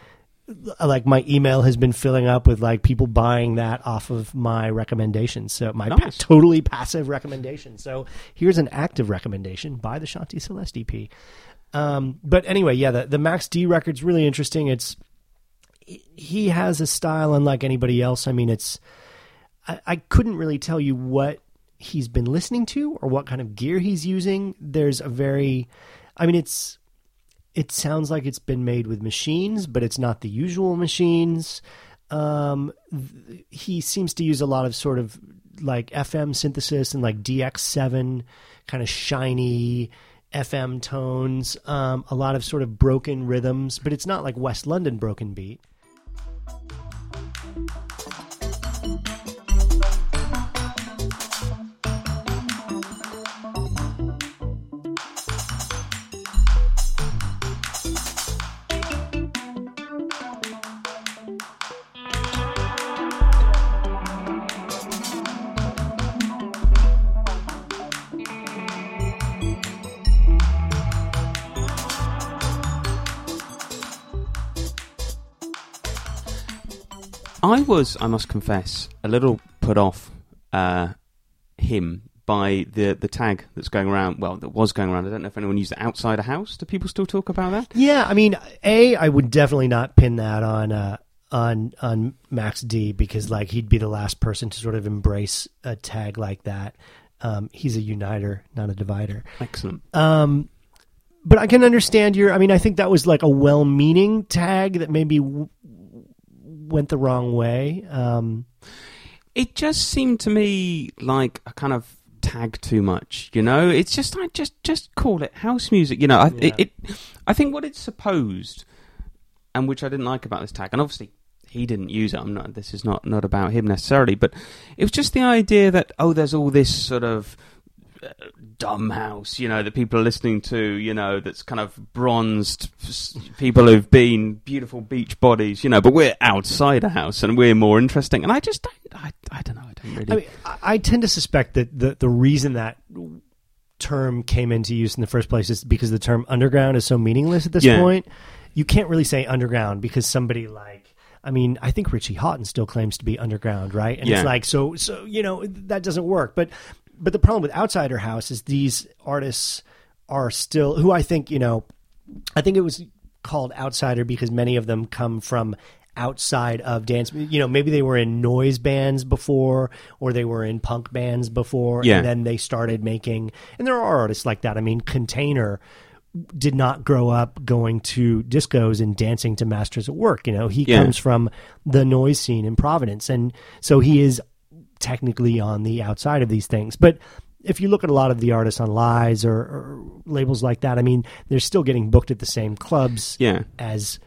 like my email has been filling up with like people buying that off of my recommendations. So my pa- totally passive recommendation. So here's an active recommendation buy the shanti celeste ep um, but anyway yeah the, the max d record's really interesting. It's he has a style unlike anybody else. I mean it's I, I couldn't really tell you what he's been listening to or what kind of gear he's using. There's a very, I mean, it's it sounds like it's been made with machines, but it's not the usual machines. Um, th- he seems to use a lot of sort of like FM synthesis and like DX7 kind of shiny FM tones, um, a lot of sort of broken rhythms, but it's not like West London broken beat. I was, I must confess, a little put off uh, him by the the tag that's going around. Well, that was going around. I don't know if anyone used it outsider house. Do people still talk about that? Yeah, I mean, a I would definitely not pin that on uh, on on Max D because like he'd be the last person to sort of embrace a tag like that. Um, he's a uniter, not a divider. Excellent. Um, but I can understand your. I mean, I think that was like a well-meaning tag that maybe w- went the wrong way. Um, It just seemed to me like a kind of tag too much. You know, it's just I just just call it house music. You know, I, Yeah. it, it. I think what it's supposed, and which I didn't like about this tag, and obviously he didn't use it. I'm not. This is not not about him necessarily, but it was just the idea that oh, there's all this sort of uh, dumb house, you know, that people are listening to, you know, that's kind of bronzed people who've been beautiful beach bodies, you know, but we're outsider house and we're more interesting. And I just don't, I, I don't know, I don't really. I mean, I, I tend to suspect that the the reason that term came into use in the first place is because the term underground is so meaningless at this Yeah. point. You can't really say underground because somebody like I mean, I think Richie Hawtin still claims to be underground, right? And Yeah. it's like so so you know, that doesn't work. But but the problem with Outsider House is these artists are still who I think, you know, I think it was called outsider because many of them come from outside of dance. You know, maybe they were in noise bands before, or they were in punk bands before, Yeah. and then they started making. And there are artists like that. I mean, Container did not grow up going to discos and dancing to Masters at Work. You know, he Yeah. comes from the noise scene in Providence, and so he is technically on the outside of these things, but. If you look at a lot of the artists on Lies or, or labels like that, I mean, they're still getting booked at the same clubs yeah. as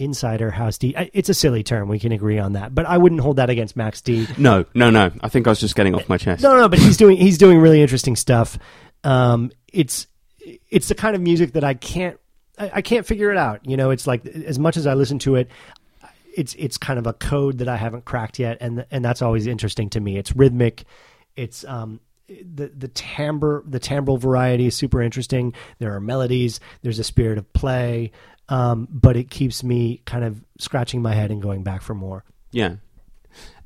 insider house D. It's a silly term. We can agree on that, but I wouldn't hold that against Max D. No, no, no. I think I was just getting off my chest. No, no, but he's doing he's doing really interesting stuff. Um, it's it's the kind of music that I can't I, I can't figure it out. You know, it's like as much as I listen to it, it's it's kind of a code that I haven't cracked yet, and and that's always interesting to me. It's rhythmic. It's um the the timbre the timbral variety is super interesting. There are melodies. There's a spirit of play, um, but it keeps me kind of scratching my head and going back for more. Yeah.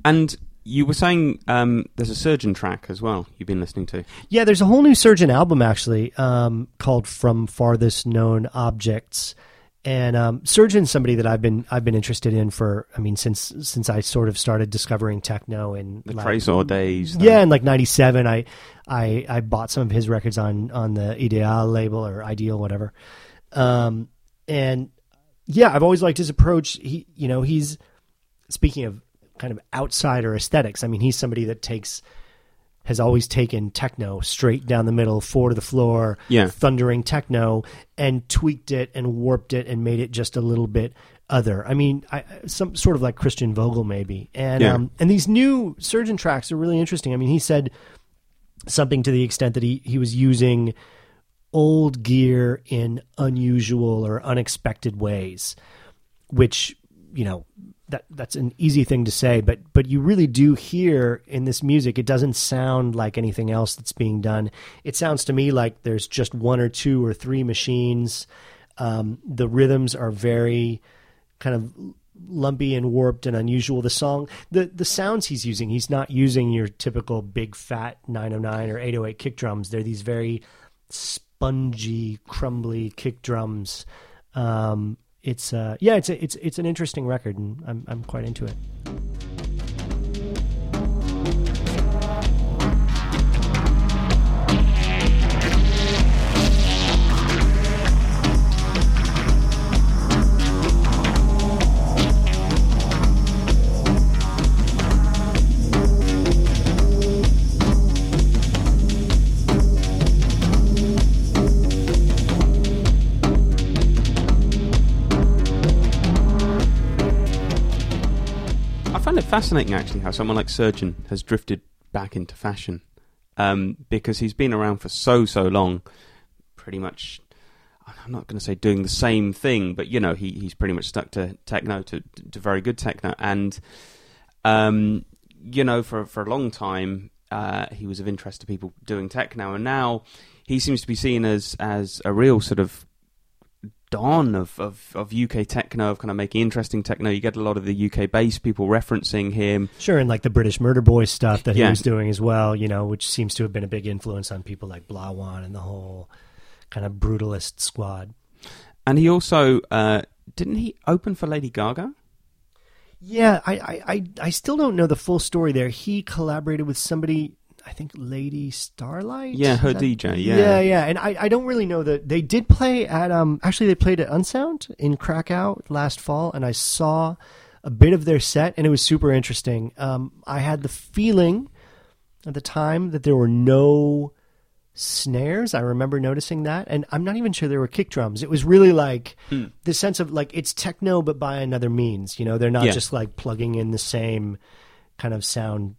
And you were saying um, there's a Surgeon track as well you've been listening to. Yeah, there's a whole new Surgeon album actually um, called "From Farthest Known Objects," and um, Surgeon's somebody that I've been I've been interested in for I mean since since I sort of started discovering techno in The like, days. yeah, in like '97, I, I I bought some of his records on on the Ideal label or Ideal, whatever. Um, and yeah, I've always liked his approach. He, you know, he's speaking of kind of outsider aesthetics. I mean, he's somebody that takes has always taken techno straight down the middle, four to the floor, Yeah. thundering techno, and tweaked it and warped it and made it just a little bit other. I mean, I, some sort of like Christian Vogel maybe. And Yeah. um, and these new Surgeon tracks are really interesting. I mean, he said something to the extent that he he was using old gear in unusual or unexpected ways, which you know that that's an easy thing to say, but but you really do hear in this music. It doesn't sound like anything else that's being done. It sounds to me like there's just one or two or three machines. Um, the rhythms are very kind of lumpy and warped and unusual. The song, the the sounds he's using, he's not using your typical big fat 909 or 808 kick drums. They're these very spongy, crumbly kick drums. Um, it's uh, yeah, it's a, it's it's an interesting record, and I'm I'm quite into it. Fascinating actually how someone like Surgeon has drifted back into fashion um, because he's been around for so so long, pretty much. I'm not going to say doing the same thing, but you know he he's pretty much stuck to techno to to very good techno, and um, you know for for a long time uh, he was of interest to people doing techno, and now he seems to be seen as as a real sort of dawn of, of, of UK techno, of kind of making interesting techno. You get a lot of the UK based people referencing him. Sure, and like the British Murder Boys stuff that Yeah. he was doing as well, you know, which seems to have been a big influence on people like Blawan and the whole kind of brutalist squad. And he also, uh, didn't he open for Lady Gaga? Yeah, I, I, I, I still don't know the full story there. He collaborated with somebody, I think Lady Starlight. Yeah, her that- DJ, yeah. yeah, yeah. And I, I don't really know that they did play at um actually they played at Unsound in Krakow last fall, and I saw a bit of their set, and it was super interesting. Um, I had the feeling at the time that there were no snares. I remember noticing that, and I'm not even sure there were kick drums. It was really like the sense of like it's techno, but by another means. You know, they're not Yeah. just like plugging in the same kind of sound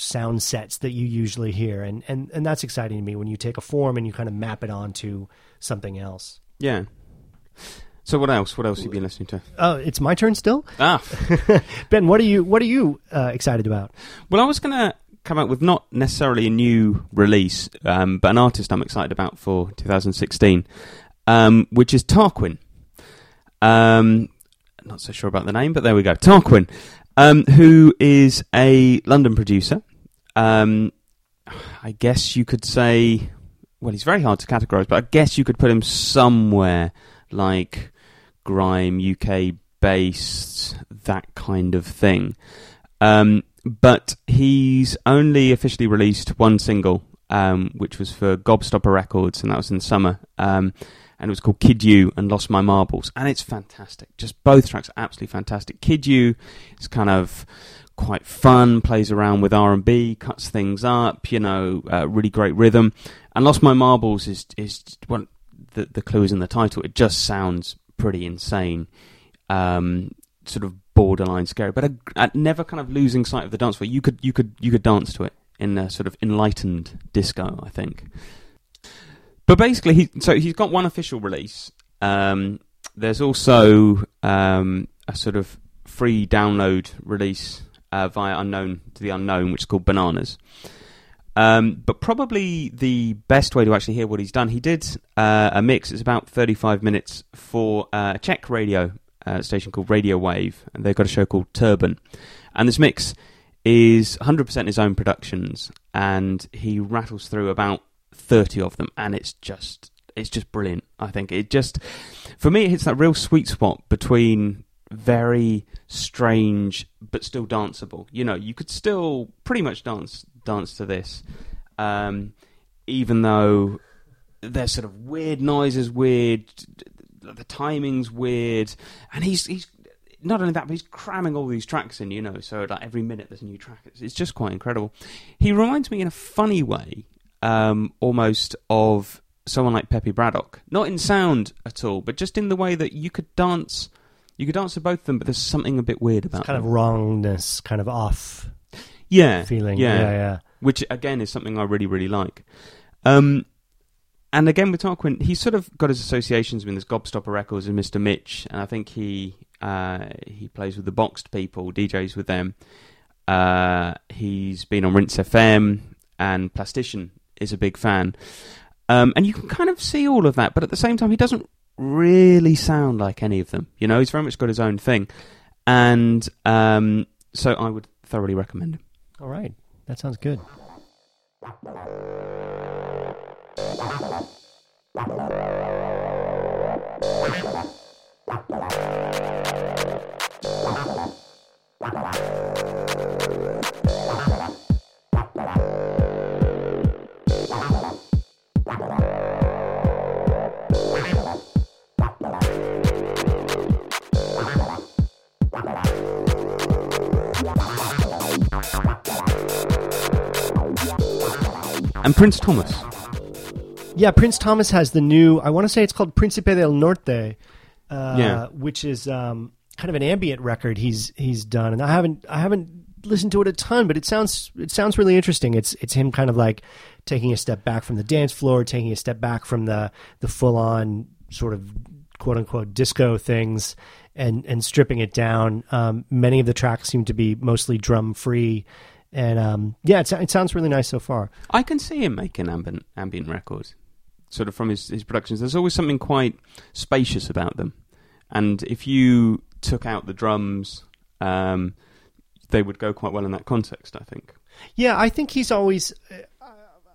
sound sets that you usually hear, and and and that's exciting to me when you take a form and you kind of map it onto something else. Yeah. So what else? What else have you been listening to? Oh, it's my turn still, Ah, Ben. What are you What are you uh, excited about? well, I was going to come out with not necessarily a new release, um, but an artist I'm excited about for 2016, um, which is Tarquin. Um, not so sure about the name, but there we go. Tarquin, um, who is a London producer. Um, I guess you could say, well, he's very hard to categorise, but I guess you could put him somewhere like grime, UK based, that kind of thing. Um, but he's only officially released one single, um, which was for Gobstopper Records, and that was in summer. Um, and it was called Kid You and Lost My Marbles, and it's fantastic. Just both tracks are absolutely fantastic. Kid You is kind of quite fun, plays around with R and B, cuts things up, you know, uh, really great rhythm. And Lost My Marbles is is well, the the clue is in the title. It just sounds pretty insane, um, sort of borderline scary, but a, a never kind of losing sight of the dance floor. You could you could you could dance to it in a sort of enlightened disco, I think. But basically, he so he's got one official release. Um, there's also um, a sort of free download release uh, via Unknown to the Unknown, which is called Bananas. Um, but probably the best way to actually hear what he's done, he did uh, a mix. It's about 35 minutes for uh, a Czech radio uh, station called Radio Wave, and they've got a show called Turban. And this mix is 100% his own productions, and he rattles through about 30 of them, and it's just it's just brilliant. I think it just for me it hits that real sweet spot between very strange but still danceable. You know, you could still pretty much dance dance to this, um, even though there's sort of weird noises, weird the timing's weird, and he's he's not only that, but he's cramming all these tracks in. You know, so like every minute there's a new track. It's, it's just quite incredible. He reminds me in a funny way, um, almost of someone like Pépé Bradock. Not in sound at all, but just in the way that you could dance. You could answer both of them, but there's something a bit weird about It's kind them. of wrongness, kind of off yeah, feeling. Yeah, yeah, yeah. which again is something I really, really like. Um, and again with Tarquin, he's sort of got his associations with this Gobstopper Records and Mr. Mitch, and I think he uh, he plays with the Boxed people, DJs with them. Uh, he's been on Rinse FM, and Plastician is a big fan. Um, and you can kind of see all of that, but at the same time, he doesn't really sound like any of them. You know, he's very much got his own thing, and um, so I would thoroughly recommend him. All right, that sounds good. And Prince Thomas. Yeah, Prince Thomas has the new. I want to say it's called Príncipe del Norte, uh, Yeah. which is um, kind of an ambient record he's he's done, and I haven't I haven't listened to it a ton, but it sounds it sounds really interesting. It's it's him kind of like taking a step back from the dance floor, taking a step back from the the full on sort of quote unquote disco things, and and stripping it down. Um, many of the tracks seem to be mostly drum free. And um, yeah, it, it sounds really nice so far. I can see him making ambient ambient records, sort of from his his productions. There's always something quite spacious about them, and if you took out the drums, um, they would go quite well in that context. I think. Yeah, I think he's always.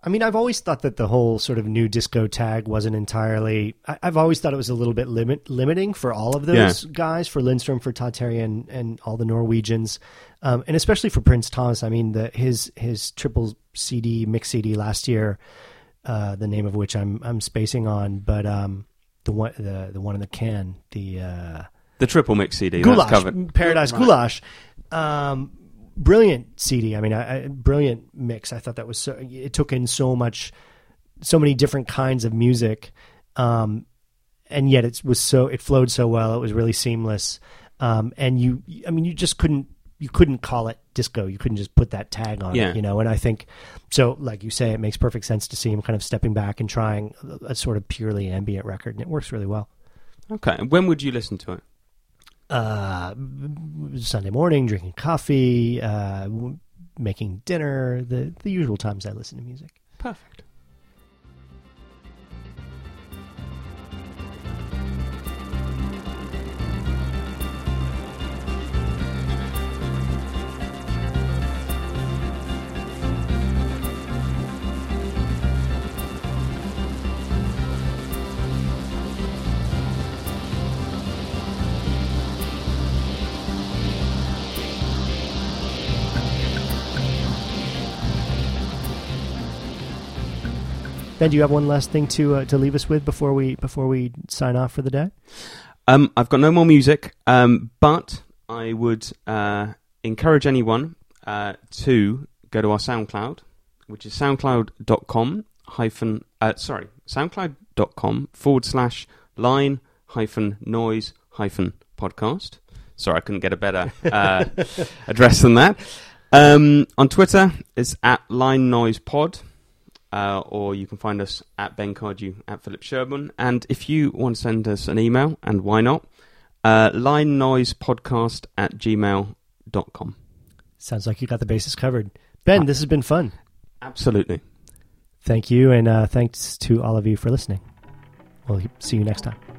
I mean, I've always thought that the whole sort of new disco tag wasn't entirely. I, I've always thought it was a little bit limit limiting for all of those guys, for Lindstrom, for Todd Terje, and, and all the Norwegians, um, and especially for Prince Thomas. I mean, the, his his triple CD mix CD last year, uh, the name of which I'm I'm spacing on, but um, the one the the one in the can, the uh, The triple mix CD Goulash, that's covered. Paradise Right. Goulash. Um, brilliant CD. I mean, I, I, brilliant mix. I thought that was so. It took in so much, so many different kinds of music, um, and yet it was so. It flowed so well. It was really seamless. Um, and you, I mean, you just couldn't. You couldn't call it disco. You couldn't just put that tag on Yeah. it, you know. And I think so. Like you say, it makes perfect sense to see him kind of stepping back and trying a, a sort of purely ambient record, and it works really well. Okay, and when would you listen to it? Uh, Sunday morning, drinking coffee, uh, making dinner, the, the usual times I listen to music. Perfect. Ben, do you have one last thing to uh, to leave us with before we before we sign off for the day? Um, I've got no more music, um, but I would uh, encourage anyone uh, to go to our SoundCloud, which is soundcloud.com hyphen, uh, sorry, soundcloud.com forward slash line hyphen noise hyphen podcast. Sorry, I couldn't get a better uh, address than that. Um, on Twitter, it's at line noise pod. Uh, or you can find us at Ben Cardew, at Philip Sherburne. And if you want to send us an email, and why not, uh, line noise podcast at gmail.com. Sounds like you got the bases covered. Ben, this has been fun. Absolutely. Thank you, and uh, thanks to all of you for listening. We'll see you next time.